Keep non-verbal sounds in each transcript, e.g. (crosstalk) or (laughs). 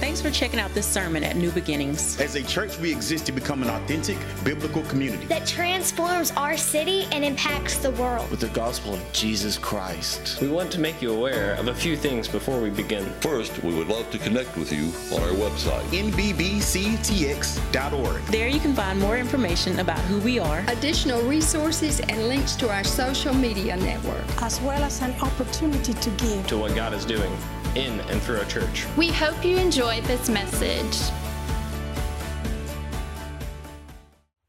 Thanks for checking out this sermon at New Beginnings. As a church, we exist to become an authentic biblical community that transforms our city and impacts the world with the gospel of Jesus Christ. We want to make you aware of a few things before we begin. First, we would love to connect with you on our website, nbbctx.org. There you can find more information about who we are, additional resources, and links to our social media network, as well as an opportunity to give to what God is doing in and through our church. We hope you enjoyed this message.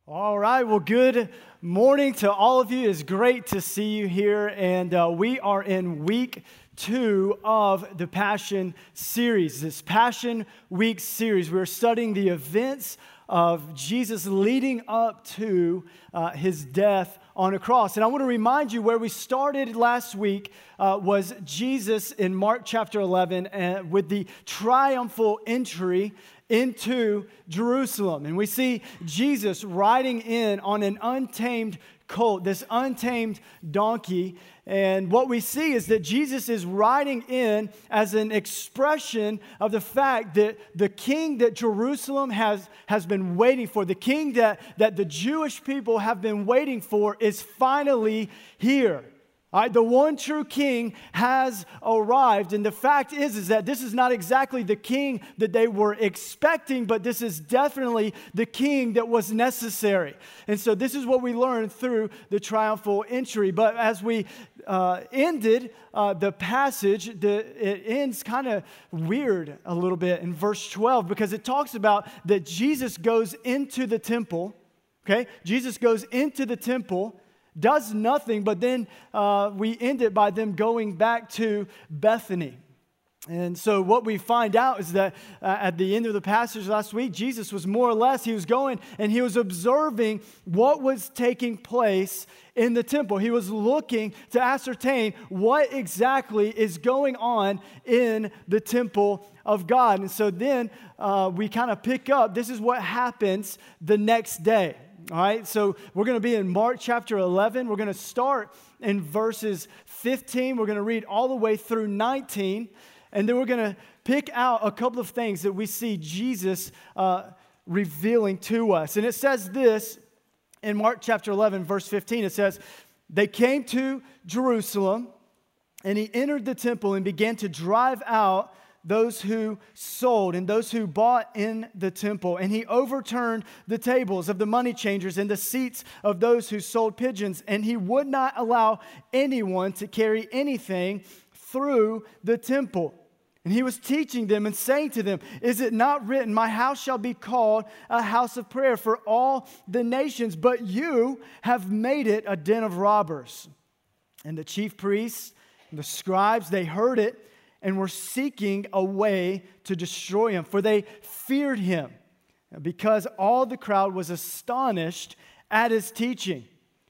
All right, well, good morning to all of you. It's great to see you here, and uh, we are in week two of the Passion series, this Passion Week series. We're studying the events of Jesus leading up to uh, his death on a cross. And I want to remind you where we started last week uh, was Jesus in Mark chapter 11 uh, with the triumphal entry into Jerusalem. And we see Jesus riding in on an untamed colt, this untamed donkey. And what we see is that Jesus is riding in as an expression of the fact that the king that Jerusalem has, has been waiting for, the king that, that the Jewish people have been waiting for, is finally here. The one true king has arrived. And the fact is, is that this is not exactly the king that they were expecting, but this is definitely the king that was necessary. And so this is what we learned through the triumphal entry. But as we uh, ended uh, the passage, the, it ends kind of weird a little bit in verse 12 because it talks about that Jesus goes into the temple. Okay? Jesus goes into the temple does nothing, but then uh, we end it by them going back to Bethany. And so, what we find out is that uh, at the end of the passage last week, Jesus was more or less, he was going and he was observing what was taking place in the temple. He was looking to ascertain what exactly is going on in the temple of God. And so, then uh, we kind of pick up this is what happens the next day. All right, so we're going to be in Mark chapter 11. We're going to start in verses 15. We're going to read all the way through 19. And then we're going to pick out a couple of things that we see Jesus uh, revealing to us. And it says this in Mark chapter 11, verse 15. It says, They came to Jerusalem, and he entered the temple and began to drive out those who sold and those who bought in the temple. And he overturned the tables of the money changers and the seats of those who sold pigeons. And he would not allow anyone to carry anything through the temple. And he was teaching them and saying to them, Is it not written, My house shall be called a house of prayer for all the nations, but you have made it a den of robbers? And the chief priests and the scribes, they heard it and were seeking a way to destroy him, for they feared him, because all the crowd was astonished at his teaching.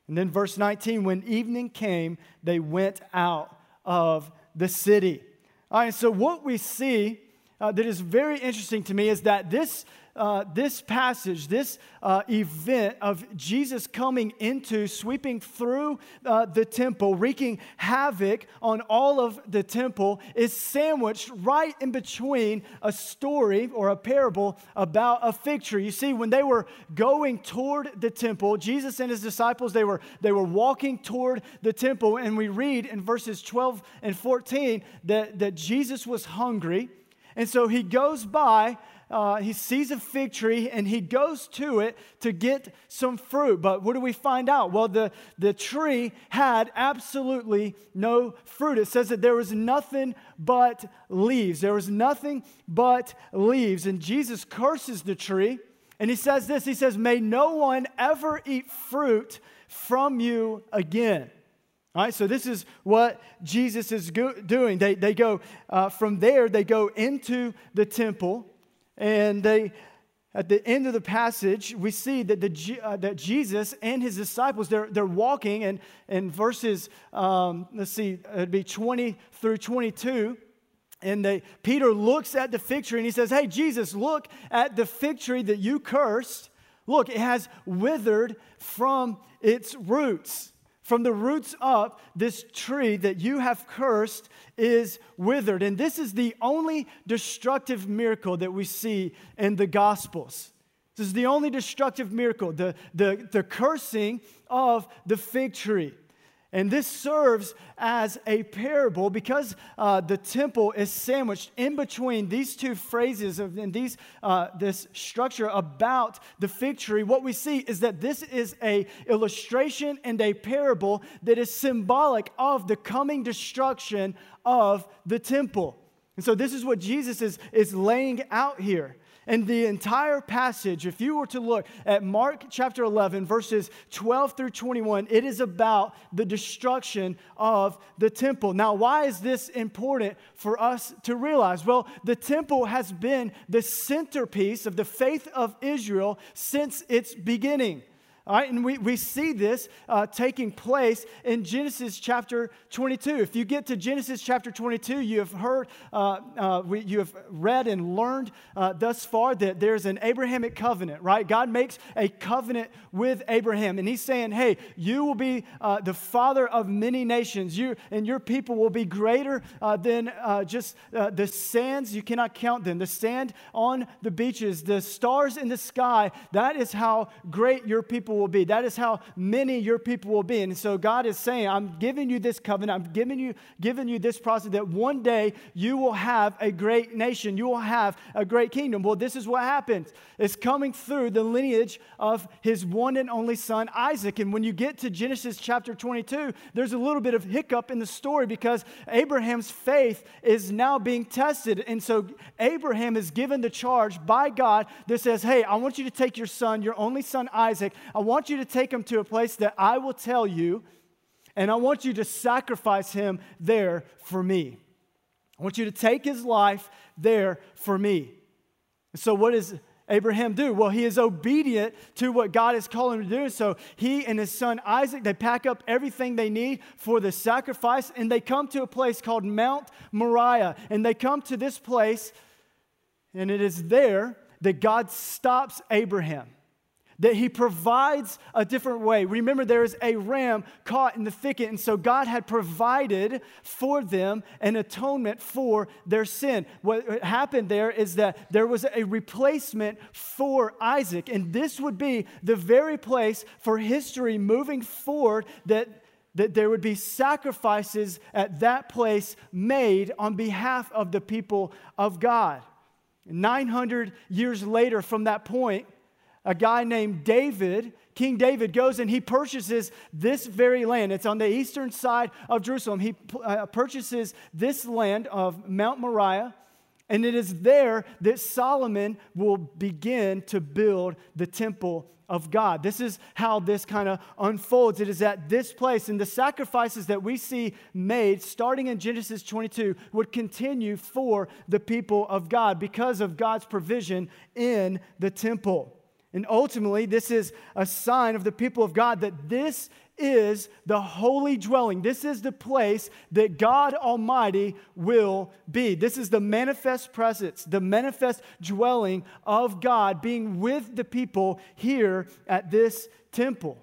And then, verse 19, when evening came, they went out of the city. All right, so what we see uh, that is very interesting to me is that this uh, this passage, this uh, event of Jesus coming into, sweeping through uh, the temple, wreaking havoc on all of the temple, is sandwiched right in between a story or a parable about a fig tree. You see, when they were going toward the temple, Jesus and his disciples, they were, they were walking toward the temple, and we read in verses 12 and 14 that, that Jesus was hungry. And so he goes by uh, he sees a fig tree and he goes to it to get some fruit. But what do we find out? Well, the, the tree had absolutely no fruit. It says that there was nothing but leaves. There was nothing but leaves. And Jesus curses the tree and he says this He says, May no one ever eat fruit from you again. All right, so this is what Jesus is go- doing. They, they go uh, from there, they go into the temple, and they, at the end of the passage, we see that, the, uh, that Jesus and his disciples, they're, they're walking, and in verses, um, let's see, it'd be 20 through 22. And they, Peter looks at the fig tree and he says, Hey, Jesus, look at the fig tree that you cursed. Look, it has withered from its roots. From the roots up, this tree that you have cursed is withered. And this is the only destructive miracle that we see in the Gospels. This is the only destructive miracle, the, the, the cursing of the fig tree. And this serves as a parable because uh, the temple is sandwiched in between these two phrases of, and these, uh, this structure about the fig tree. What we see is that this is a illustration and a parable that is symbolic of the coming destruction of the temple. And so this is what Jesus is, is laying out here. And the entire passage, if you were to look at Mark chapter 11, verses 12 through 21, it is about the destruction of the temple. Now, why is this important for us to realize? Well, the temple has been the centerpiece of the faith of Israel since its beginning. All right, and we, we see this uh, taking place in Genesis chapter 22. If you get to Genesis chapter 22, you have heard, uh, uh, we, you have read and learned uh, thus far that there's an Abrahamic covenant, right? God makes a covenant with Abraham, and he's saying, hey, you will be uh, the father of many nations, you and your people will be greater uh, than just the sands. You cannot count them. The sand on the beaches, the stars in the sky, that is how great your people people will be. That is how many your people will be. And so God is saying, I'm giving you this covenant. I'm giving you, giving you this process that one day you will have a great nation. You will have a great kingdom. Well, this is what happens. It's coming through the lineage of his one and only son, Isaac. And when you get to Genesis chapter 22, there's a little bit of hiccup in the story because Abraham's faith is now being tested. And so Abraham is given the charge by God that says, Hey, I want you to take your son, your only son, Isaac. I want you to take him to a place that I will tell you, and I want you to sacrifice him there for me. I want you to take his life there for me. So, what does Abraham do? Well, he is obedient to what God is calling him to do. So, he and his son Isaac, they pack up everything they need for the sacrifice, and they come to a place called Mount Moriah. And they come to this place, and it is there that God stops Abraham that he provides a different way. Remember, there is a ram caught in the thicket, and so God had provided for them an atonement for their sin. What happened there is that there was a replacement for Isaac, and this would be the very place for history moving forward that that there would be sacrifices at that place made on behalf of the people of God. 900 years later from that point, a guy named David, King David, goes and he purchases this very land. It's on the eastern side of Jerusalem. He uh, purchases this land of Mount Moriah, and it is there that Solomon will begin to build the temple of God. This is how this kind of unfolds. It is at this place, and the sacrifices that we see made starting in Genesis 22 would continue for the people of God because of God's provision in the temple. And ultimately, this is a sign of the people of God that this is the holy dwelling. This is the place that God Almighty will be. This is the manifest presence, the manifest dwelling of God being with the people here at this temple.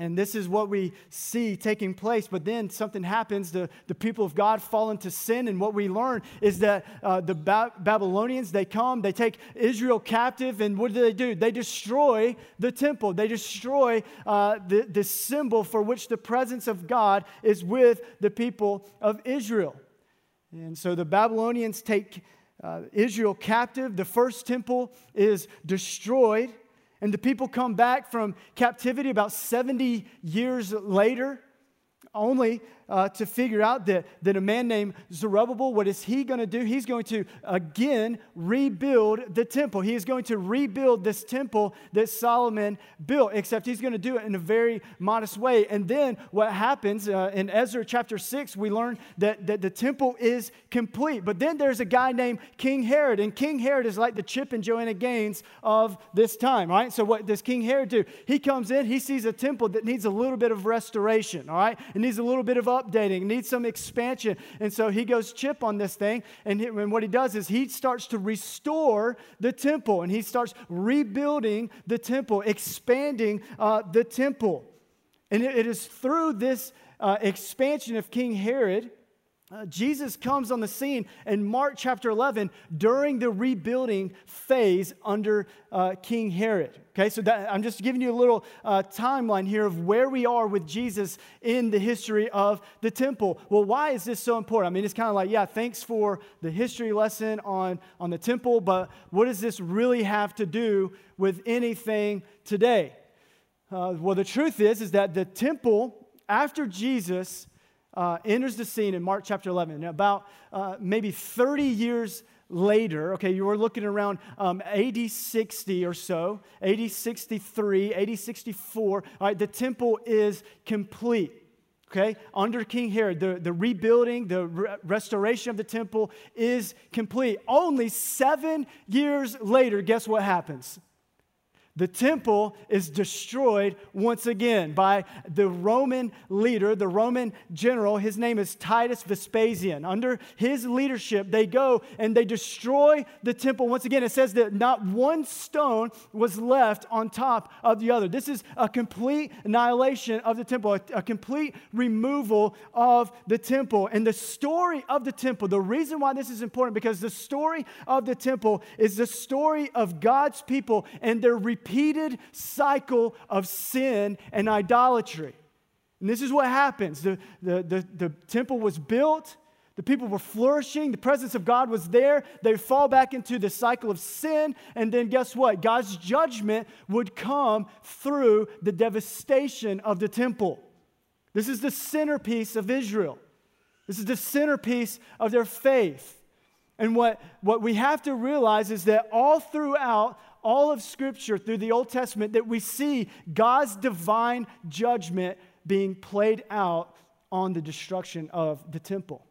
And this is what we see taking place. But then something happens. The, the people of God fall into sin. And what we learn is that uh, the ba- Babylonians, they come, they take Israel captive. And what do they do? They destroy the temple. They destroy uh, the, the symbol for which the presence of God is with the people of Israel. And so the Babylonians take uh, Israel captive. The first temple is destroyed. And the people come back from captivity about 70 years later, only uh, to figure out that, that a man named Zerubbabel, what is he going to do? He's going to again rebuild the temple. He is going to rebuild this temple that Solomon built, except he's going to do it in a very modest way. And then what happens uh, in Ezra chapter 6, we learn that, that the temple is complete. But then there's a guy named King Herod, and King Herod is like the Chip and Joanna Gaines of this time, right? So what does King Herod do? He comes in, he sees a temple that needs a little bit of restoration, all right? It needs a little bit of updating, needs some expansion. And so he goes chip on this thing. And, he, and what he does is he starts to restore the temple and he starts rebuilding the temple, expanding uh, the temple. And it, it is through this uh, expansion of King Herod. Uh, Jesus comes on the scene in Mark chapter 11 during the rebuilding phase under uh, King Herod. Okay, so that, I'm just giving you a little uh, timeline here of where we are with Jesus in the history of the temple. Well, why is this so important? I mean, it's kind of like, yeah, thanks for the history lesson on, on the temple, but what does this really have to do with anything today? Uh, well, the truth is, is that the temple, after Jesus uh, enters the scene in Mark chapter 11, about uh, maybe 30 years later, okay, you were looking around um, AD 60 or so, AD 63, AD 64, all right, the temple is complete. Okay, under King Herod, the, the rebuilding, the re- restoration of the temple is complete. Only seven years later, guess what happens? The temple is destroyed once again by the Roman leader, the Roman general. His name is Titus Vespasian. Under his leadership, they go and they destroy the temple once again. It says that not one stone was left on top of the other. This is a complete annihilation of the temple, a, a complete removal of the temple. And the story of the temple, the reason why this is important, because the story of the temple is the story of God's people and their repeated cycle of sin and idolatry. And this is what happens the, the, the, the, temple was built, the people were flourishing, the presence of God was there. They fall back into the cycle of sin, and then guess what? God's judgment would come through the devastation of the temple. This is the centerpiece of Israel. This is the centerpiece of their faith. And what, what we have to realize is that all throughout all of Scripture, through the Old Testament, that we see God's divine judgment being played out on the destruction of the temple.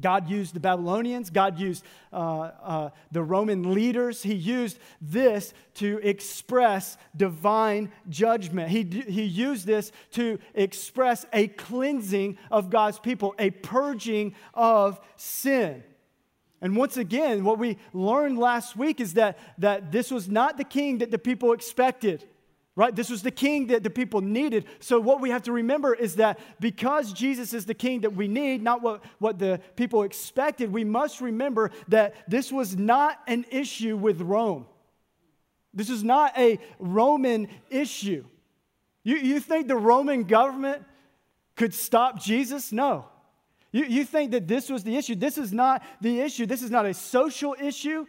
God used the Babylonians, God used uh, uh, the Roman leaders. He used this to express divine judgment. He, he used this to express a cleansing of God's people, a purging of sin. And once again, what we learned last week is that, that this was not the king that the people expected, right? This was the king that the people needed. So, what we have to remember is that because Jesus is the king that we need, not what, what the people expected, we must remember that this was not an issue with Rome. This is not a Roman issue. You, you think the Roman government could stop Jesus? No. You, you think that this was the issue. This is not the issue. This is not a social issue.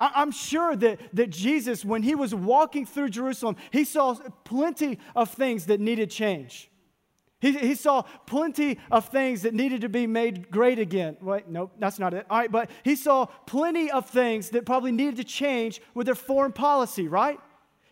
I, am sure that, that Jesus, when he was walking through Jerusalem, he saw plenty of things that needed change. He, he saw plenty of things that needed to be made great again. Wait, nope, that's not it. All right, but he saw plenty of things that probably needed to change with their foreign policy, right?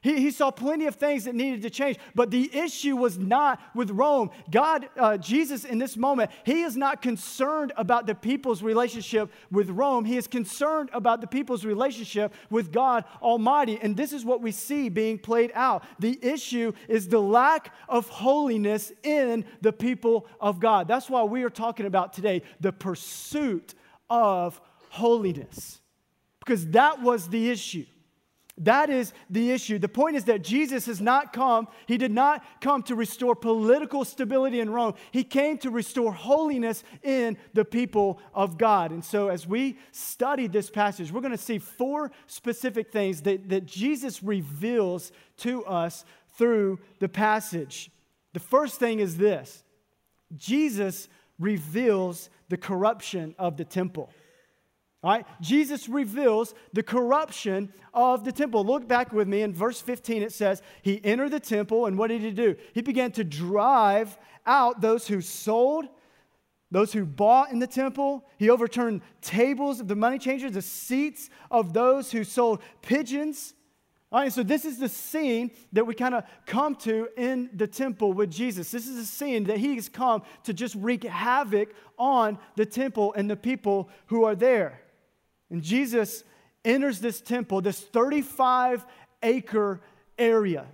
He, he saw plenty of things that needed to change, but the issue was not with Rome. God, uh, Jesus, in this moment, he is not concerned about the people's relationship with Rome. He is concerned about the people's relationship with God Almighty. And this is what we see being played out. The issue is the lack of holiness in the people of God. That's why we are talking about today the pursuit of holiness, because that was the issue. That is the issue. The point is that Jesus has not come, he did not come to restore political stability in Rome. He came to restore holiness in the people of God. And so, as we study this passage, we're going to see four specific things that, that Jesus reveals to us through the passage. The first thing is this Jesus reveals the corruption of the temple. All right, Jesus reveals the corruption of the temple. Look back with me in verse 15. It says, He entered the temple, and what did he do? He began to drive out those who sold, those who bought in the temple. He overturned tables of the money changers, the seats of those who sold pigeons. All right, so this is the scene that we kind of come to in the temple with Jesus. This is a scene that he has come to just wreak havoc on the temple and the people who are there. And Jesus enters this temple, this 35 acre area.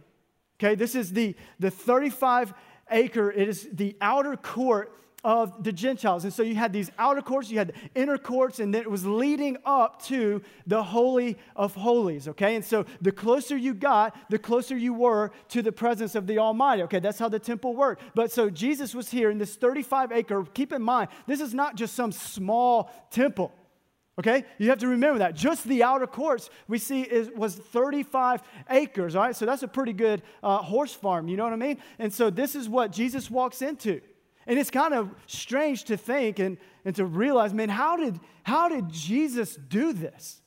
Okay, this is the, the 35 acre, it is the outer court of the Gentiles. And so you had these outer courts, you had the inner courts, and then it was leading up to the Holy of Holies, okay? And so the closer you got, the closer you were to the presence of the Almighty, okay? That's how the temple worked. But so Jesus was here in this 35 acre, keep in mind, this is not just some small temple. Okay? You have to remember that. Just the outer courts we see is, was 35 acres, all right? So that's a pretty good uh, horse farm, you know what I mean? And so this is what Jesus walks into. And it's kind of strange to think and, and to realize, man, how did, how did Jesus do this?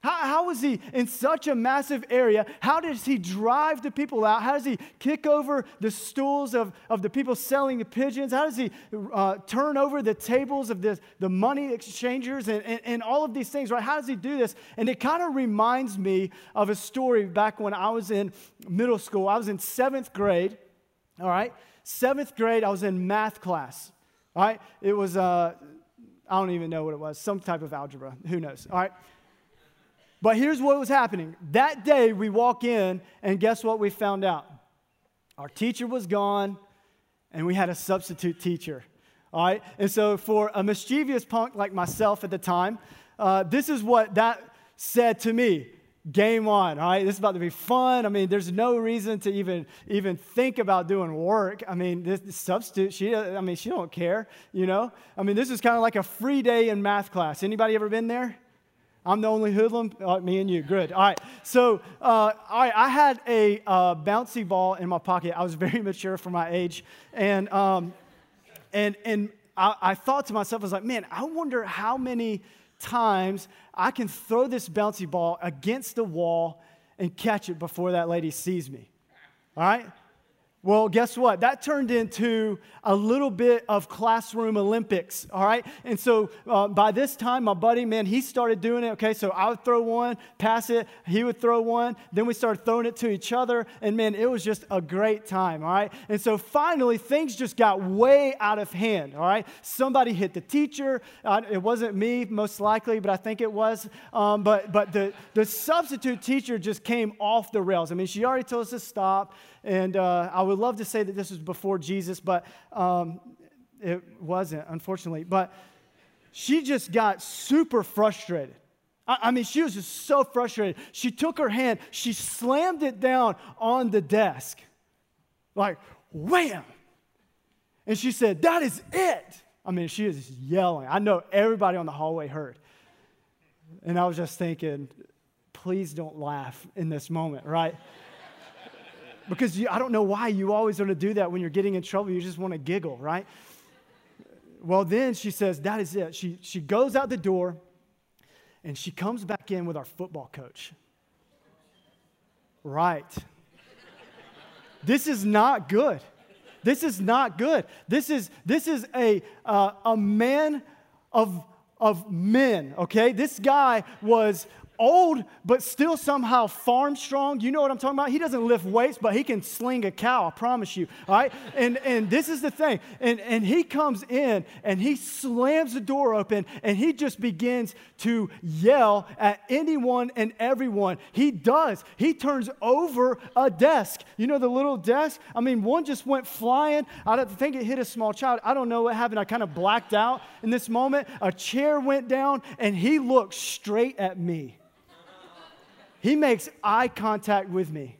How, how was he in such a massive area? How does he drive the people out? How does he kick over the stools of, of the people selling the pigeons? How does he uh, turn over the tables of the, the money exchangers and, and, and all of these things, right? How does he do this? And it kind of reminds me of a story back when I was in middle school. I was in seventh grade, all right? Seventh grade, I was in math class, all right? It was, uh, I don't even know what it was, some type of algebra. Who knows, all right? But here's what was happening. That day, we walk in, and guess what we found out? Our teacher was gone, and we had a substitute teacher. All right? And so, for a mischievous punk like myself at the time, uh, this is what that said to me game on all right this is about to be fun i mean there's no reason to even even think about doing work i mean this, this substitute she i mean she don't care you know i mean this is kind of like a free day in math class anybody ever been there I'm the only hoodlum? Uh, me and you. Good. All right. So, uh, all right, I had a uh, bouncy ball in my pocket. I was very (laughs) mature for my age. And, um, and, and I, I thought to myself, I was like, man, I wonder how many times I can throw this bouncy ball against the wall and catch it before that lady sees me. All right? Well, guess what? That turned into a little bit of classroom Olympics, all right? And so uh, by this time, my buddy, man, he started doing it, okay? So I would throw one, pass it, he would throw one, then we started throwing it to each other, and man, it was just a great time, all right? And so finally, things just got way out of hand, all right? Somebody hit the teacher. Uh, it wasn't me, most likely, but I think it was. Um, but but the, the substitute teacher just came off the rails. I mean, she already told us to stop. And uh, I would love to say that this was before Jesus, but um, it wasn't, unfortunately. But she just got super frustrated. I, mean, she was just so frustrated. She took her hand, she slammed it down on the desk, like, wham! And she said, That is it. I mean, she was yelling. I know everybody on the hallway heard. And I was just thinking, please don't laugh in this moment, right? Because you, I don't know why you always want to do that when you're getting in trouble. You just want to giggle, right? Well, then she says, That is it. She, she goes out the door and she comes back in with our football coach. Right. this is not good. This is not good. This is, this is a, uh, a man of, of men, okay? This guy was old, but still somehow farm strong. You know what I'm talking about? He doesn't lift weights, but he can sling a cow, I promise you. All right? And, and this is the thing. And, and he comes in and he slams the door open and he just begins to yell at anyone and everyone. He does. He turns over a desk. You know the little desk? I mean, one just went flying. I think it hit a small child. I don't know what happened. I kind of blacked out in this moment. A chair went down and he looked straight at me. He makes eye contact with me.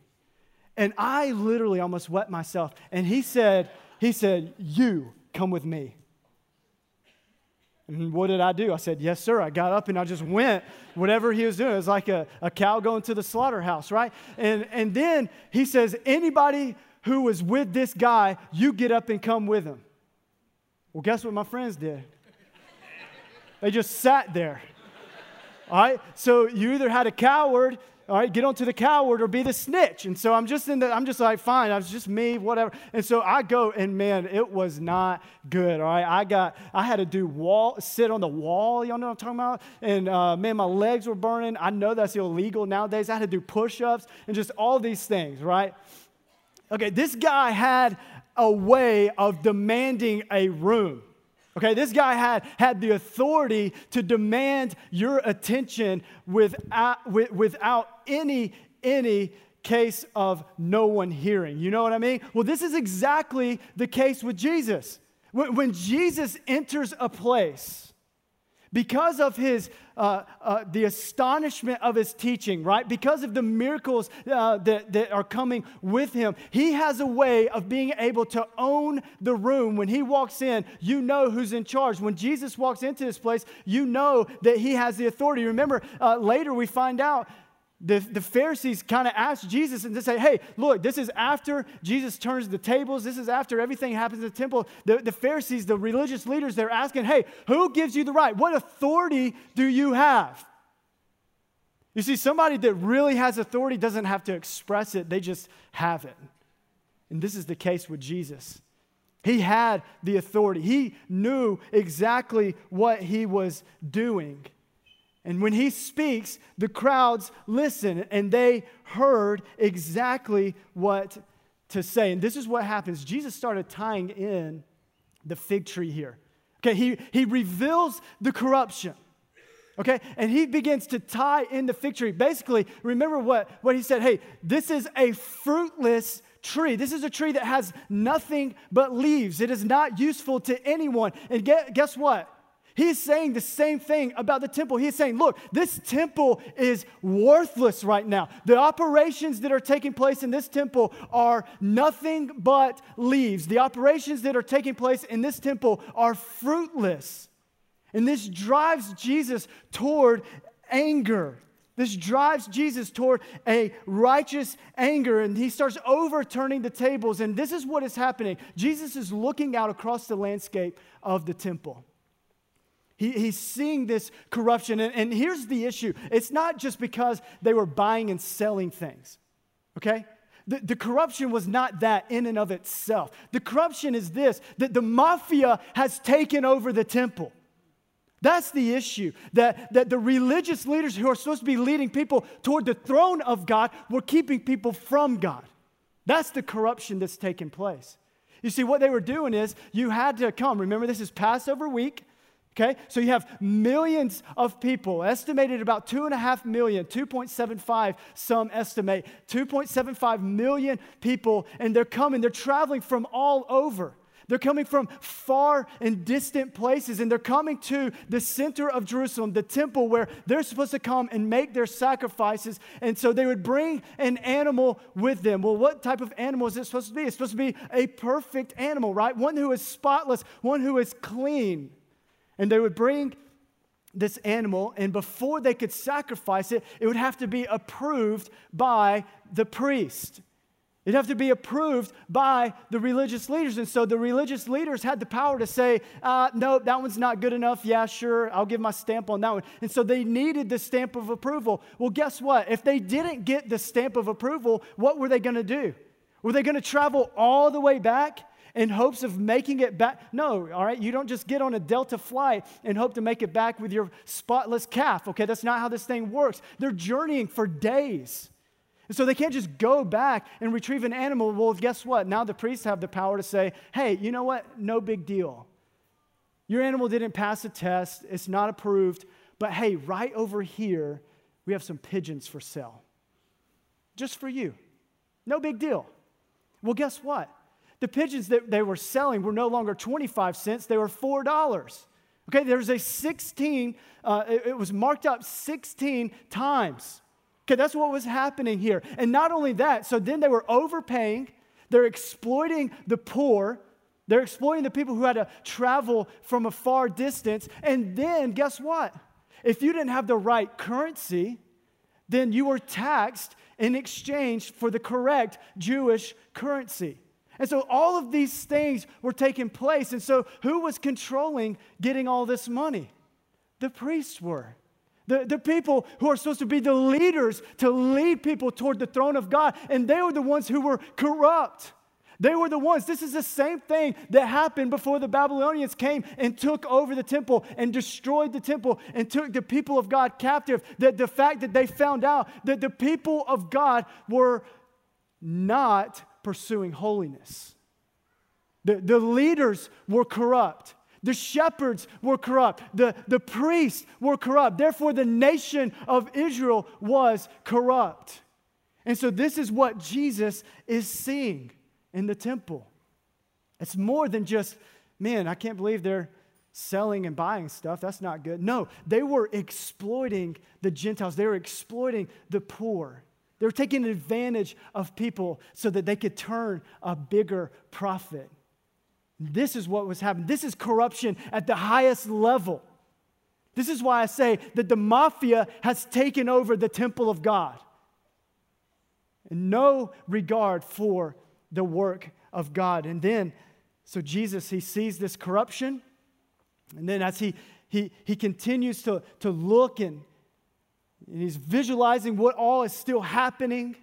And I literally almost wet myself. And he said, he said, you come with me. And what did I do? I said, Yes, sir. I got up and I just went, whatever he was doing. It was like a, a cow going to the slaughterhouse, right? And, and then he says, Anybody who was with this guy, you get up and come with him. Well, guess what my friends did? They just sat there. All right? So you either had a coward, all right, get onto the coward or be the snitch. And so I'm just in the, I'm just like, fine, I was just me, whatever. And so I go, and man, it was not good. All right. I got, I had to do wall, sit on the wall, y'all know what I'm talking about? And uh, man, my legs were burning. I know that's illegal nowadays. I had to do push-ups and just all these things, right? Okay, this guy had a way of demanding a room. Okay, this guy had, had the authority to demand your attention without, without any, any case of no one hearing. You know what I mean? Well, this is exactly the case with Jesus. When, when Jesus enters a place, because of his uh, uh, the astonishment of his teaching right? Because of the miracles uh, that, that are coming with him he has a way of being able to own the room. When he walks in you know who's in charge. When jesus walks into this place you know that he has the authority. Remember uh, later we find out the, the Pharisees kind of asked Jesus and they say, hey, look, this is after Jesus turns the tables. This is after everything happens in the temple. The, the Pharisees, the religious leaders, they're asking, hey, who gives you the right? What authority do you have? You see, somebody that really has authority doesn't have to express it, they just have it. And this is the case with Jesus. He had the authority, he knew exactly what he was doing. And when he speaks, the crowds listen and they heard exactly what to say. And this is what happens. Jesus started tying in the fig tree here. Okay, he, he reveals the corruption. Okay, and he begins to tie in the fig tree. Basically, remember what, what he said hey, this is a fruitless tree. This is a tree that has nothing but leaves. It is not useful to anyone. And get, guess what? He's saying the same thing about the temple. He's saying, look, this temple is worthless right now. The operations that are taking place in this temple are nothing but leaves. The operations that are taking place in this temple are fruitless. And this drives Jesus toward anger. This drives Jesus toward a righteous anger, and he starts overturning the tables. And this is what is happening Jesus is looking out across the landscape of the temple. He, he's seeing this corruption. And, and here's the issue it's not just because they were buying and selling things, okay? The, the, corruption was not that in and of itself. The corruption is this that the mafia has taken over the temple. That's the issue. That, that the religious leaders who are supposed to be leading people toward the throne of God were keeping people from God. That's the corruption that's taking place. You see, what they were doing is you had to come. Remember, this is Passover week. Okay, so you have millions of people, estimated about two and a half million, 2.75, some estimate, 2.75 million people, and they're coming, they're traveling from all over. They're coming from far and distant places, and they're coming to the center of Jerusalem, the temple where they're supposed to come and make their sacrifices. And so they would bring an animal with them. Well, what type of animal is it supposed to be? It's supposed to be a perfect animal, right? One who is spotless, one who is clean. And they would bring this animal, and before they could sacrifice it, it would have to be approved by the priest. It'd have to be approved by the religious leaders. And so the religious leaders had the power to say, uh, no, that one's not good enough. Yeah, sure, I'll give my stamp on that one. And so they needed the stamp of approval. Well, guess what? If they didn't get the stamp of approval, what were they going to do? Were they going to travel all the way back in hopes of making it back. No, all right? You don't just get on a Delta flight and hope to make it back with your spotless calf, okay? That's not how this thing works. They're journeying for days. And so they can't just go back and retrieve an animal. Well, guess what? Now the priests have the power to say, hey, you know what? No big deal. Your animal didn't pass a test, it's not approved, but hey, right over here, we have some pigeons for sale. Just for you. No big deal. Well, guess what? The pigeons that they were selling were no longer 25 cents, they were $4. Okay, there's a 16, uh, it, it was marked up 16 times. Okay, that's what was happening here. And not only that, so then they were overpaying, they're exploiting the poor, they're exploiting the people who had to travel from a far distance. And then, guess what? If you didn't have the right currency, then you were taxed in exchange for the correct Jewish currency. And so all of these things were taking place. And so who was controlling getting all this money? The priests were. The, the people who are supposed to be the leaders to lead people toward the throne of God. And they were the ones who were corrupt. They were the ones. This is the same thing that happened before the Babylonians came and took over the temple and destroyed the temple and took the people of God captive. That the fact that they found out that the people of God were not pursuing holiness. The, the leaders were corrupt. The shepherds were corrupt. The, the priests were corrupt. Therefore, the nation of Israel was corrupt. And so, this is what Jesus is seeing in the temple. It's more than just man, I can't believe they're selling and buying stuff. That's not good. No, they were exploiting the Gentiles, they were exploiting the poor. They were taking advantage of people so that they could turn a bigger profit. This is what was happening. This is corruption at the highest level. This is why I say that the mafia has taken over the temple of God. And no regard for the work of God. And then, so Jesus, he sees this corruption. And then as he, he, he continues to, to look and, and he's visualizing what all is still happening.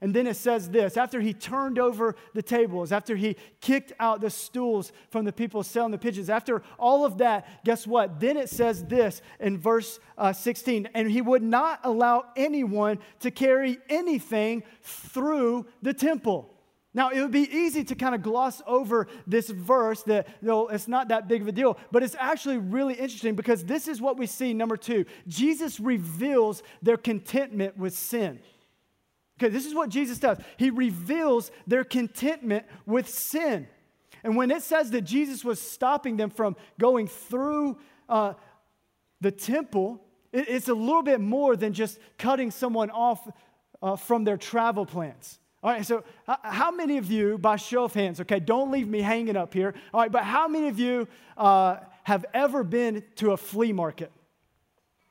And then it says this after he turned over the tables, after he kicked out the stools from the people selling the pigeons, after all of that, guess what? Then it says this in verse uh, 16 and he would not allow anyone to carry anything through the temple. Now, it would be easy to kind of gloss over this verse that know, it's not that big of a deal, but it's actually really interesting because this is what we see. Number two, Jesus reveals their contentment with sin. Okay, this is what Jesus does. He reveals their contentment with sin. And when it says that Jesus was stopping them from going through uh, the temple, it, it's a little bit more than just cutting someone off uh, from their travel plans. All right, so how many of you, by show of hands, okay, don't leave me hanging up here. All right, but how many of you uh, have ever been to a flea market?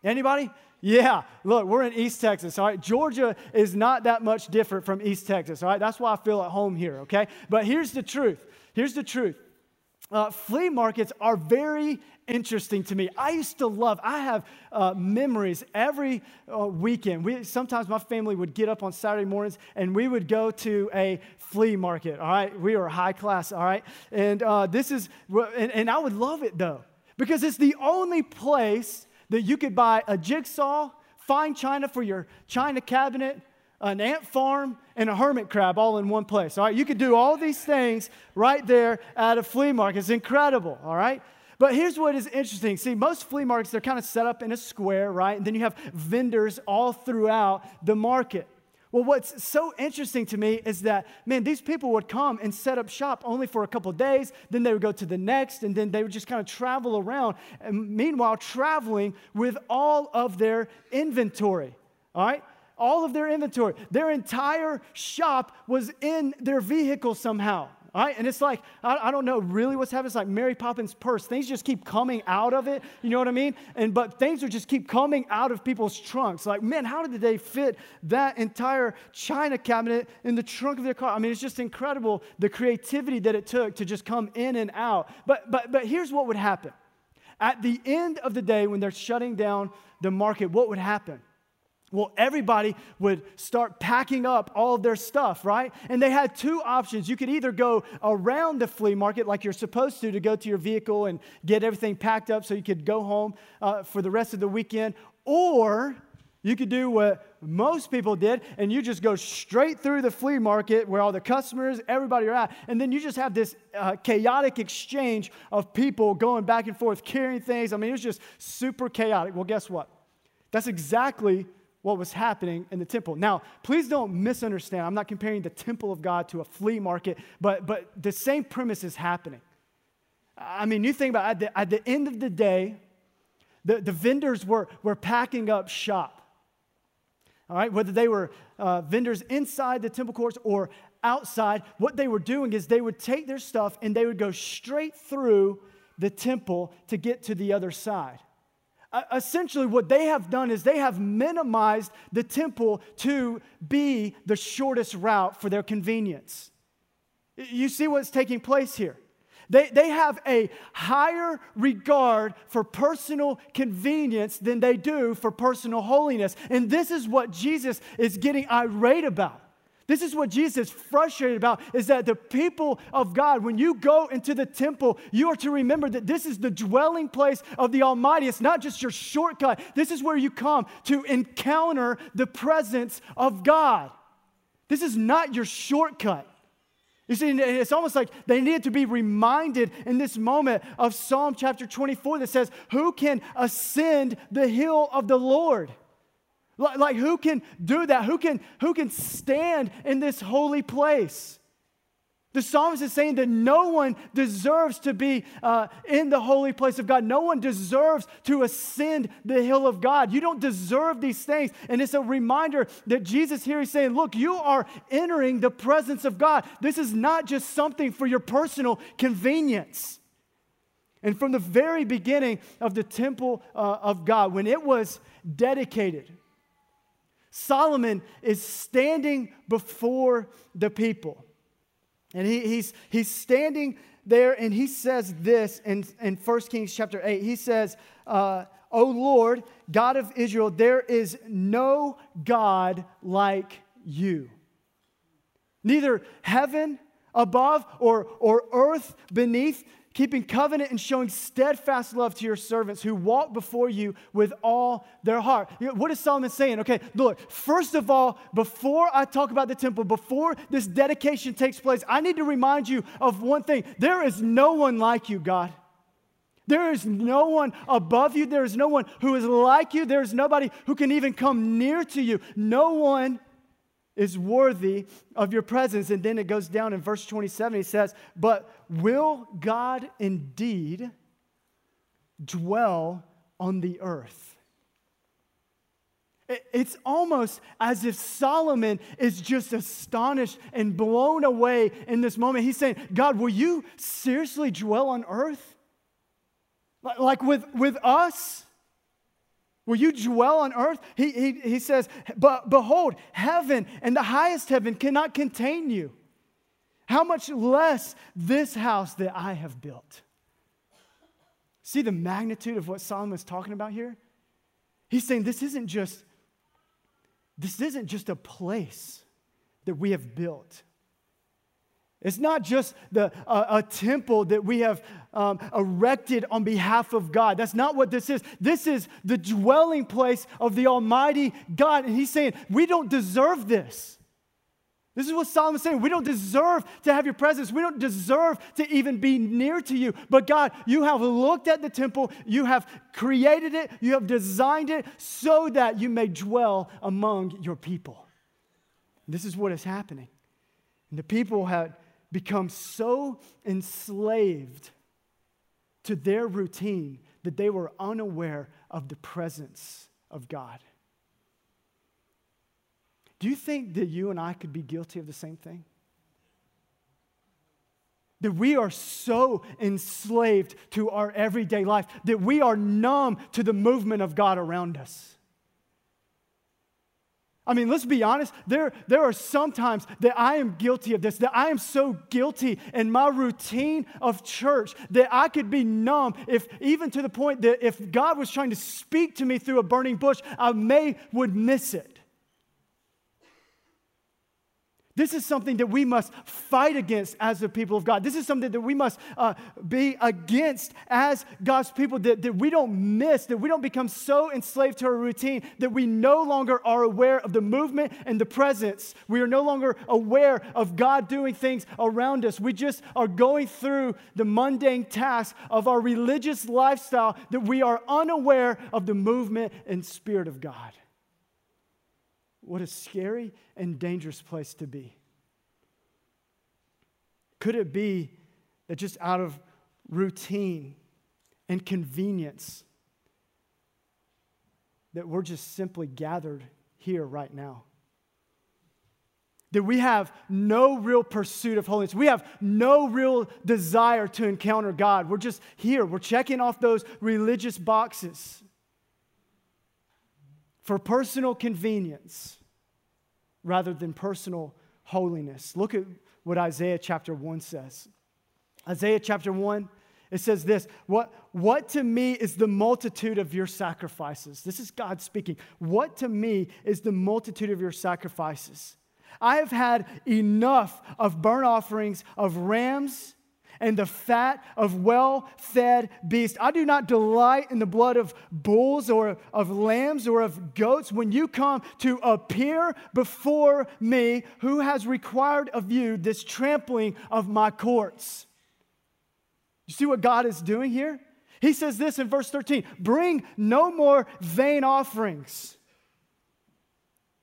Anybody? Yeah, look, we're in East Texas, all right? Georgia is not that much different from East Texas, all right? That's why I feel at home here, okay? But here's the truth. Here's the truth. Uh, flea markets are very interesting to me. I used to love, I have uh, memories every uh, weekend. We, sometimes my family would get up on Saturday mornings and we would go to a flea market, all right? We were high class, all right? And uh, this is, and, and I would love it though, because it's the only place that you could buy a jigsaw, fine china for your china cabinet, an ant farm, and a hermit crab all in one place. All right, you could do all these things right there at a flea market. It's incredible. All right. But here's what is interesting. See, most flea markets, they're kind of set up in a square, right? And then you have vendors all throughout the market. Well, what's so interesting to me is that, man, these people would come and set up shop only for a couple days, then they would go to the next, and then they would just kind of travel around. And meanwhile, traveling with all of their inventory, all right? All of their inventory. Their entire shop was in their vehicle somehow. Right? And it's like, I, I, don't know really what's happening. It's like Mary Poppins' purse. Things just keep coming out of it. You know what I mean? And but things would just keep coming out of people's trunks. Like, man, how did they fit that entire china cabinet in the trunk of their car? I mean, it's just incredible the creativity that it took to just come in and out. But but but here's what would happen. At the end of the day, when they're shutting down the market, what would happen? Well, everybody would start packing up all of their stuff, right? And they had two options. You could either go around the flea market like you're supposed to, to go to your vehicle and get everything packed up so you could go home uh, for the rest of the weekend, or you could do what most people did and you just go straight through the flea market where all the customers, everybody are at, and then you just have this uh, chaotic exchange of people going back and forth, carrying things. I mean, it was just super chaotic. Well, guess what? That's exactly what was happening in the temple. Now, please don't misunderstand. I'm not comparing the temple of God to a flea market, but, but the same premise is happening. I mean, you think about it, at the, at the end of the day, the, the vendors were, were packing up shop. All right, whether they were uh, vendors inside the temple courts or outside, what they were doing is they would take their stuff and they would go straight through the temple to get to the other side essentially what they have done is they have minimized the temple to be the shortest route for their convenience. You see what's taking place here. They, they have a higher regard for personal convenience than they do for personal holiness. And this is what Jesus is getting irate about. This is what Jesus is frustrated about is that the people of God, when you go into the temple, you are to remember that this is the dwelling place of the Almighty. It's not just your shortcut. This is where you come to encounter the presence of God. This is not your shortcut. You see, it's almost like they needed to be reminded in this moment of Psalm chapter 24 that says, Who can ascend the hill of the Lord? Like, like who can do that? Who can, who can stand in this holy place? The psalmist is saying that no one deserves to be uh, in the holy place of God. No one deserves to ascend the hill of God. You don't deserve these things. And it's a reminder that Jesus here is saying, Look, you are entering the presence of God. This is not just something for your personal convenience. And from the very beginning of the temple uh, of God, when it was dedicated, Solomon is standing before the people. And he, he's, he's standing there and he says this in, in 1 Kings chapter 8. He says, uh, O Lord, God of Israel, there is no God like you. Neither heaven above or, or earth beneath keeping covenant and showing steadfast love to your servants who walk before you with all their heart. What is Solomon saying? Okay, look, first of all, before I talk about the temple, before this dedication takes place, I need to remind you of one thing there is no one like you, God. There is no one above you. There is no one who is like you. There is nobody who can even come near to you. No one is worthy of your presence. And then it goes down in verse 27, he says, But will God indeed dwell on the earth? It's almost as if Solomon is just astonished and blown away in this moment. He's saying, God, will you seriously dwell on earth? Like with, with us? Will you dwell on earth? He, he, he says, But behold, heaven and the highest heaven cannot contain you. How much less this house that I have built? See the magnitude of what Solomon is talking about here? He's saying this isn't just this isn't just a place that we have built. It's not just the, uh, a temple that we have um, erected on behalf of God. That's not what this is. This is the dwelling place of the Almighty God. And He's saying, we don't deserve this. This is what Solomon's saying. We don't deserve to have your presence. We don't deserve to even be near to you. But God, you have looked at the temple, you have created it, you have designed it so that you may dwell among your people. This is what is happening. And the people had become so enslaved to their routine that they were unaware of the presence of God. Do you think that you and I could be guilty of the same thing? That we are so enslaved to our everyday life that we are numb to the movement of God around us. I mean, let's be honest. There, there are some times that I am guilty of this, that I am so guilty in my routine of church that I could be numb, if even to the point that if God was trying to speak to me through a burning bush, I may would miss it. This is something that we must fight against as the people of God. This is something that we must uh, be against as God's people, that, that we don't miss, that we don't become so enslaved to our routine that we no longer are aware of the movement and the presence. We are no longer aware of God doing things around us. We just are going through the mundane tasks of our religious lifestyle that we are unaware of the movement and spirit of God. What a scary and dangerous place to be. Could it be that just out of routine and convenience, that we're just simply gathered here right now? That we have no real pursuit of holiness. We have no real desire to encounter God. We're just here. We're checking off those religious boxes for personal convenience rather than personal holiness. Look at what Isaiah chapter 1 says. Isaiah chapter 1, it says this what, what to me is the multitude of your sacrifices? This is God speaking. What to me is the multitude of your sacrifices? I have had enough of burnt offerings of rams and the fat of well fed beasts. I do not delight in the blood of bulls or of lambs or of goats. When you come to appear before me, who has required of you this trampling of my courts? You see what God is doing here? He says this in verse 13 bring no more vain offerings.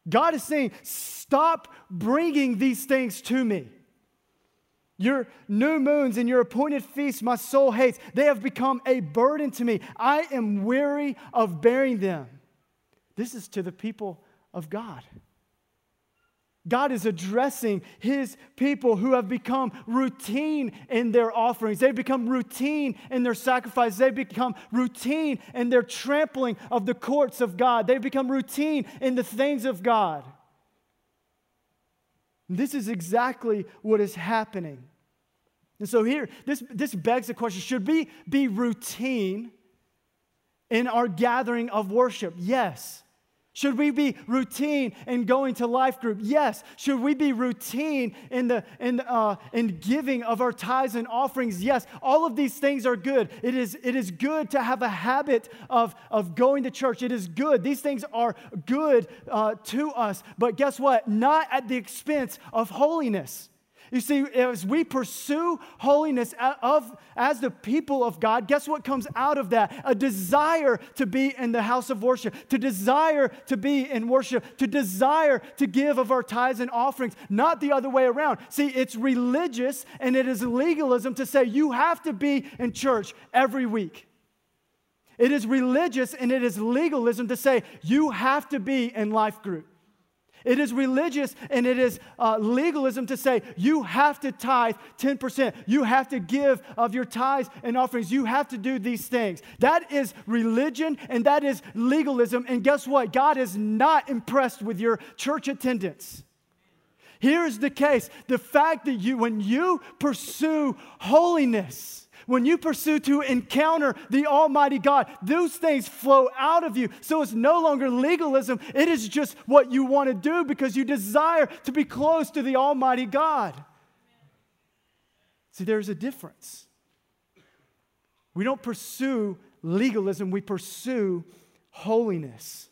God is saying, stop bringing these things to me. Your new moons and your appointed feasts, my soul hates. They have become a burden to me. I am weary of bearing them. This is to the people of God. God is addressing his people who have become routine in their offerings. They've become routine in their sacrifices. They've become routine in their trampling of the courts of God. They've become routine in the things of God. This is exactly what is happening. And so here, this, this begs the question should we be routine in our gathering of worship? Yes. Should we be routine in going to life group? Yes. Should we be routine in, the, in, uh, in giving of our tithes and offerings? Yes. All of these things are good. It is, it is good to have a habit of, of going to church. It is good. These things are good uh, to us. But guess what? Not at the expense of holiness. You see, as we pursue holiness of, as the people of God, guess what comes out of that? A desire to be in the house of worship, to desire to be in worship, to desire to give of our tithes and offerings, not the other way around. See, it's religious and it is legalism to say you have to be in church every week. It is religious and it is legalism to say you have to be in life group. It is religious and it is uh, legalism to say you have to tithe 10%. You have to give of your tithes and offerings. You have to do these things. That is religion and that is legalism. And guess what? God is not impressed with your church attendance. Here's the case the fact that you, when you pursue holiness, when you pursue to encounter the Almighty God, those things flow out of you. So it's no longer legalism, it is just what you want to do because you desire to be close to the Almighty God. See, there's a difference. We don't pursue legalism, we pursue holiness.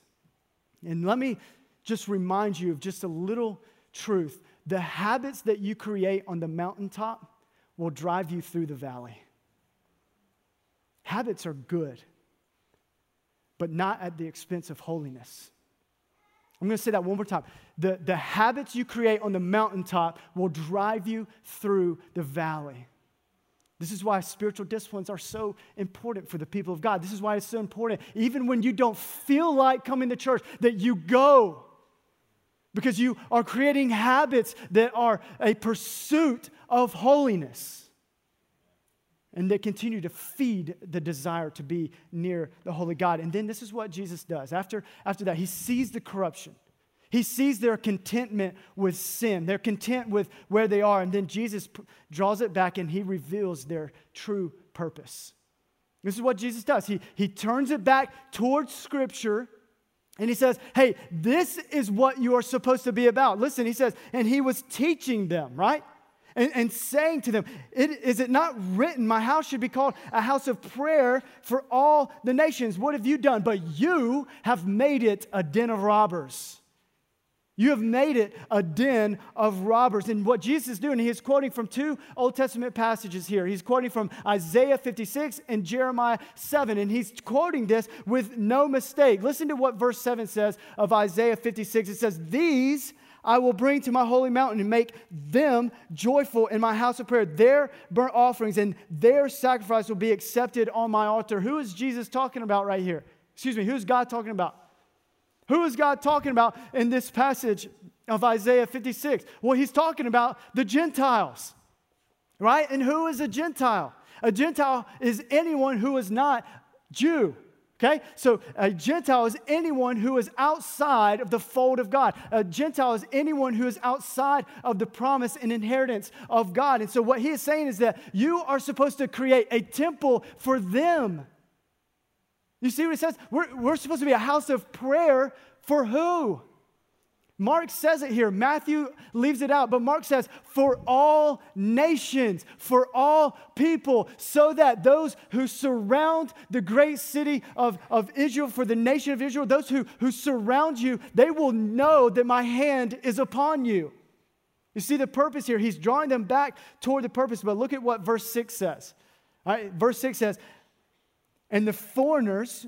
And let me just remind you of just a little truth. The habits that you create on the mountaintop will drive you through the valley. Habits are good, but not at the expense of holiness. I'm going to say that one more time. The, the habits you create on the mountaintop will drive you through the valley. This is why spiritual disciplines are so important for the people of God. This is why it's so important, even when you don't feel like coming to church, that you go. Because you are creating habits that are a pursuit of holiness and they continue to feed the desire to be near the holy God. And then this is what Jesus does. After, after that, he sees the corruption. He sees their contentment with sin. They're content with where they are. And then Jesus draws it back and he reveals their true purpose. This is what Jesus does. He, he turns it back towards Scripture and he says, Hey, this is what you are supposed to be about. Listen, he says, and he was teaching them, right? And, and saying to them, Is it not written, My house should be called a house of prayer for all the nations? What have you done? But you have made it a den of robbers. You have made it a den of robbers. And what Jesus is doing, he is quoting from two Old Testament passages here. He's quoting from Isaiah 56 and Jeremiah 7. And he's quoting this with no mistake. Listen to what verse 7 says of Isaiah 56. It says, These I will bring to my holy mountain and make them joyful in my house of prayer. Their burnt offerings and their sacrifice will be accepted on my altar. Who is Jesus talking about right here? Excuse me, who's God talking about? Who is God talking about in this passage of Isaiah 56? Well, he's talking about the Gentiles, right? And who is a Gentile? A Gentile is anyone who is not Jew. Okay? So a Gentile is anyone who is outside of the fold of God. A Gentile is anyone who is outside of the promise and inheritance of God. And so what he is saying is that you are supposed to create a temple for them. You see what he says? We're, we're supposed to be a house of prayer for who? Mark says it here. Matthew leaves it out, but Mark says, for all nations, for all people, so that those who surround the great city of, of Israel, for the nation of Israel, those who, who surround you, they will know that my hand is upon you. You see the purpose here. He's drawing them back toward the purpose, but look at what verse 6 says. All right, verse 6 says, And the foreigners,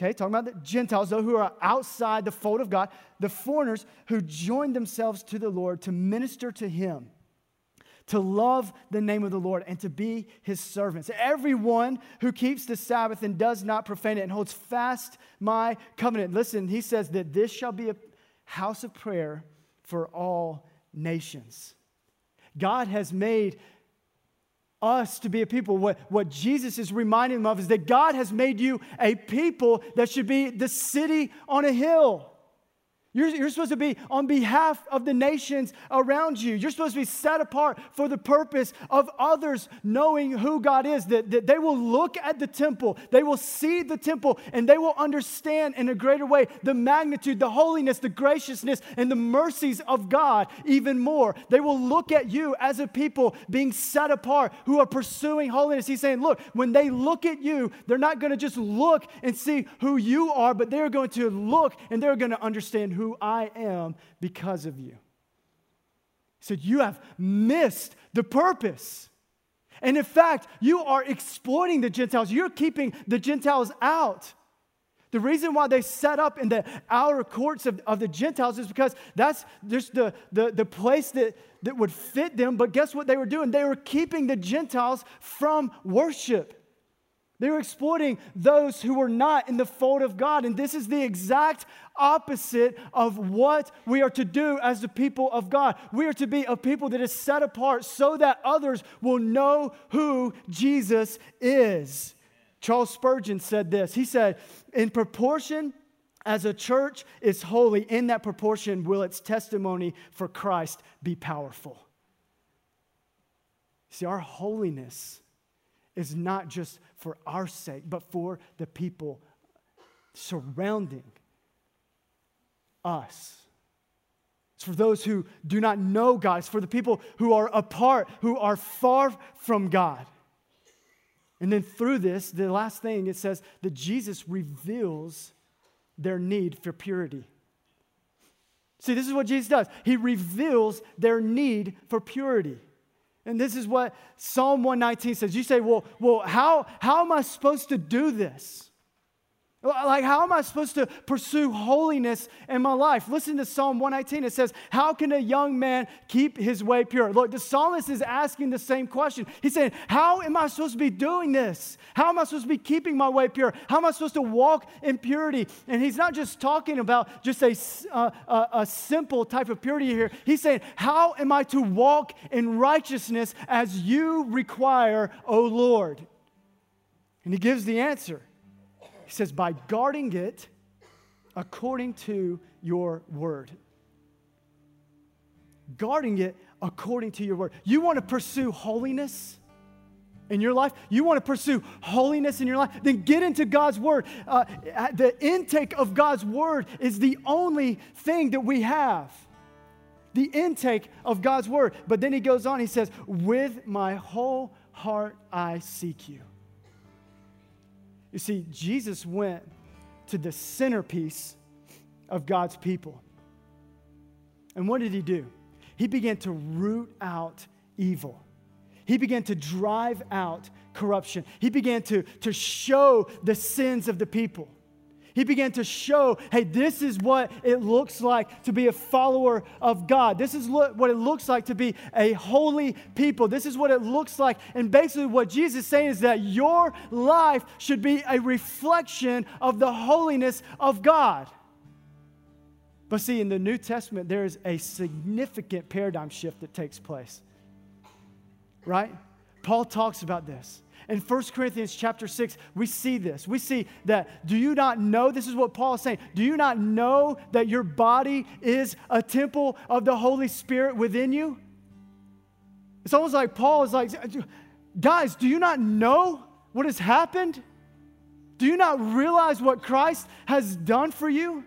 Okay, talking about the Gentiles, though, who are outside the fold of God, the foreigners who joined themselves to the Lord to minister to Him, to love the name of the Lord and to be his servants. Everyone who keeps the Sabbath and does not profane it and holds fast my covenant. Listen, he says that this shall be a house of prayer for all nations. God has made us to be a people. What, what Jesus is reminding them of is that God has made you a people that should be the city on a hill. You're, you're, supposed to be on behalf of the nations around you. You're supposed to be set apart for the purpose of others knowing who God is. That, that they will look at the temple, they will see the temple, and they will understand in a greater way the magnitude, the holiness, the graciousness, and the mercies of God even more. They will look at you as a people being set apart who are pursuing holiness. He's saying, Look, when they look at you, they're not going to just look and see who you are, but they're going to look and they're going to understand who I am because of you. He said, You have missed the purpose. And in fact, you are exploiting the Gentiles. You're keeping the Gentiles out. The reason why they set up in the outer courts of, of the Gentiles is because that's just the, the, the place that, that would fit them. But guess what they were doing? They were keeping the Gentiles from worship. They were exploiting those who were not in the fold of God. And this is the exact opposite of what we are to do as the people of God. We are to be a people that is set apart so that others will know who Jesus is. Charles Spurgeon said this He said, In proportion as a church is holy, in that proportion will its testimony for Christ be powerful. See, our holiness is not just for our sake, but for the people surrounding us. It's for those who do not know God. It's for the people who are apart, who are far from God. And then through this, the last thing it says that Jesus reveals their need for purity. See, this is what Jesus does. He reveals their need for purity. And this is what Psalm 119 says. You say, well, well how, how am I supposed to do this? Like, how am I supposed to pursue holiness in my life? Listen to Psalm 119. It says, How can a young man keep his way pure? Look, the psalmist is asking the same question. He's saying, How am I supposed to be doing this? How am I supposed to be keeping my way pure? How am I supposed to walk in purity? And he's not just talking about just a, uh, a, a simple type of purity here. He's saying, How am I to walk in righteousness as you require, O Lord? And he gives the answer. He says, by guarding it according to your word. Guarding it according to your word. You want to pursue holiness? in your life, you want to pursue holiness in your life, then get into God's Word. Uh, the intake of God's Word is the only thing that we have. The intake of God's Word. But then he goes on, he says, With my whole heart I seek you. You see, Jesus went to the centerpiece of God's people. And what did he do? He began to root out evil. He began to drive out corruption. He began to, to show the sins of the people. He began to show, hey, this is what it looks like to be a follower of God. This is lo- what it looks like to be a holy people. This is what it looks like. And basically, what Jesus is saying is that your life should be a reflection of the holiness of God. But see, in the New Testament, there is a significant paradigm shift that takes place. Right? Paul talks about this. In 1 Corinthians chapter 6, we see this. We see that, do you not know? This is what Paul is saying. Do you not know that your body is a temple of the Holy Spirit within you? It's almost like Paul is like, guys, do you not know what has happened? Do you not realize what Christ has done for you?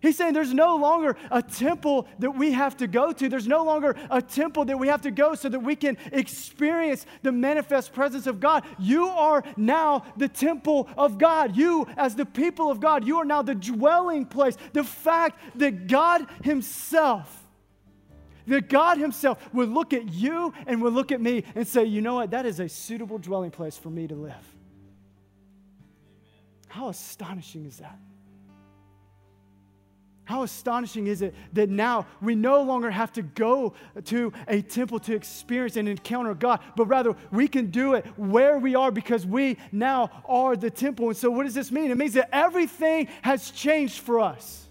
He's saying there's no longer a temple that we have to go to. There's no longer a temple that we have to go so that we can experience the manifest presence of God. You are now the temple of God. You, as the people of God, you are now the dwelling place. The fact that God Himself, that God Himself would look at you and would look at me and say, you know what, that is a suitable dwelling place for me to live. How astonishing is that? How astonishing is it that now we no longer have to go to a temple to experience and encounter God, but rather we can do it where we are because we now are the temple. And so, what does this mean? It means that everything has changed for us.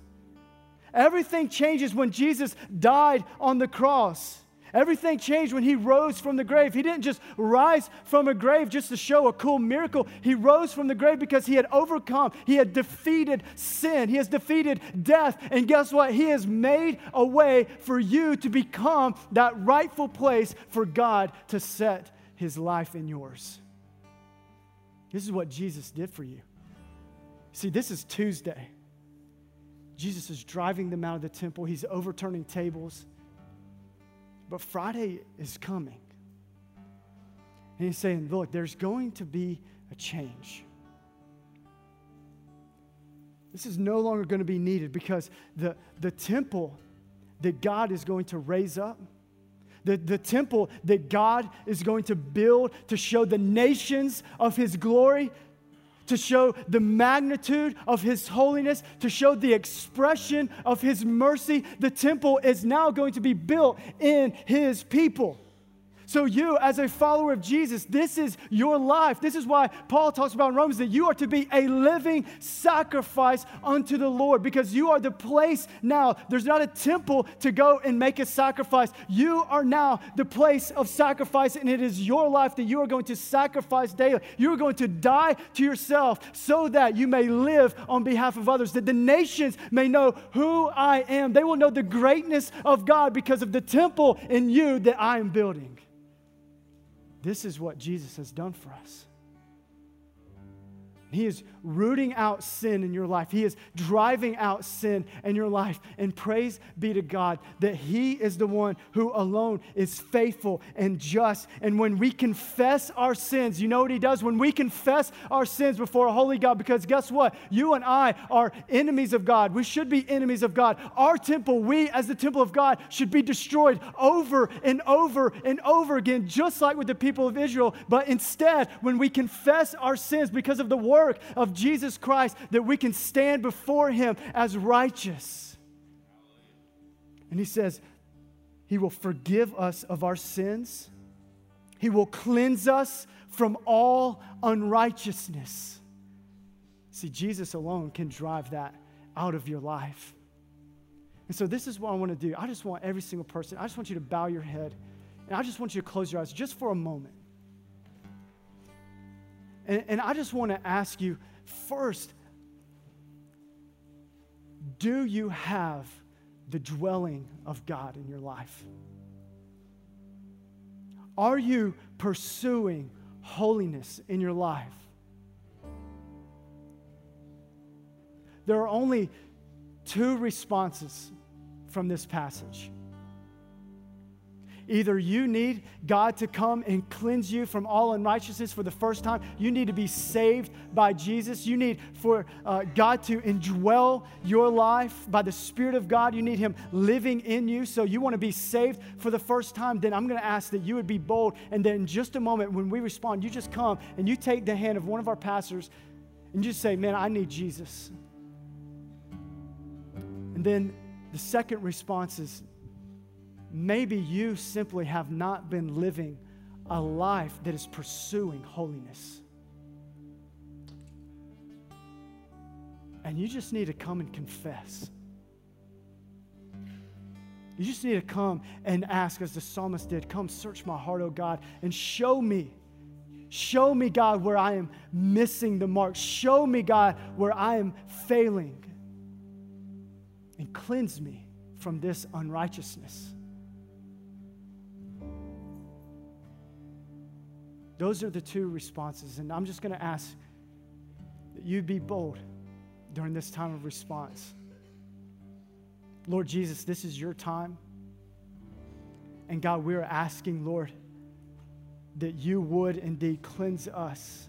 Everything changes when Jesus died on the cross. Everything changed when he rose from the grave. He didn't just rise from a grave just to show a cool miracle. He rose from the grave because he had overcome, he had defeated sin, he has defeated death. And guess what? He has made a way for you to become that rightful place for God to set his life in yours. This is what Jesus did for you. See, this is Tuesday. Jesus is driving them out of the temple, he's overturning tables. But Friday is coming. And he's saying, look, there's going to be a change. This is no longer going to be needed because the, the temple that God is going to raise up, the, the temple that God is going to build to show the nations of his glory, to show the magnitude of His holiness, to show the expression of His mercy. The temple is now going to be built in His people. So, you, as a follower of Jesus, this is your life. This is why Paul talks about in Romans that you are to be a living sacrifice unto the Lord because you are the place now. There's not a temple to go and make a sacrifice. You are now the place of sacrifice, and it is your life that you are going to sacrifice daily. You are going to die to yourself so that you may live on behalf of others, that the nations may know who I am. They will know the greatness of God because of the temple in you that I am building. This is what Jesus has done for us. He is rooting out sin in your life. He is driving out sin in your life. And praise be to God that He is the one who alone is faithful and just. And when we confess our sins, you know what He does? When we confess our sins before a holy God, because guess what? You and I are enemies of God. We should be enemies of God. Our temple, we as the temple of God, should be destroyed over and over and over again, just like with the people of Israel. But instead, when we confess our sins because of the work of Jesus Christ that we can stand before Him as righteous. And He says, He will forgive us of our sins, He will cleanse us from all unrighteousness. See, Jesus alone can drive that out of your life. And so, this is what I want to do. I just want every single person, I just want you to bow your head, and I just want you to close your eyes just for a moment. And, and I just want to ask you first do you have the dwelling of God in your life? Are you pursuing holiness in your life? There are only two responses from this passage. Either you need God to come and cleanse you from all unrighteousness for the first time, you need to be saved by Jesus, you need for uh, God to indwell your life by the Spirit of God, you need Him living in you. So you want to be saved for the first time, then I'm going to ask that you would be bold. And then in just a moment, when we respond, you just come and you take the hand of one of our pastors and you say, Man, I need Jesus. And then the second response is, Maybe you simply have not been living a life that is pursuing holiness. And you just need to come and confess. You just need to come and ask, as the psalmist did, Come search my heart, O God, and show me. Show me, God, where I am missing the mark. Show me, God, where I am failing. And cleanse me from this unrighteousness. Those are the two responses. And I'm just going to ask that you be bold during this time of response. Lord Jesus, this is your time. And God, we're asking, Lord, that you would indeed cleanse us.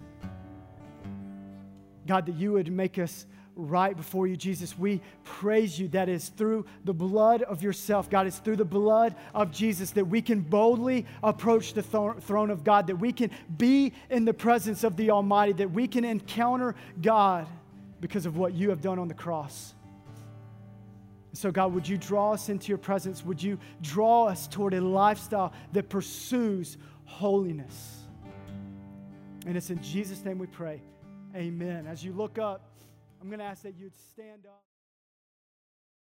God, that you would make us right before you, Jesus. We praise you that is through the blood of yourself, God, it's through the blood of Jesus that we can boldly approach the th- throne of God, that we can be in the presence of the Almighty, that we can encounter God because of what you have done on the cross. So, God, would you draw us into your presence? Would you draw us toward a lifestyle that pursues holiness? And it's in Jesus' name we pray. Amen. As you look up, I'm going to ask that you'd stand up.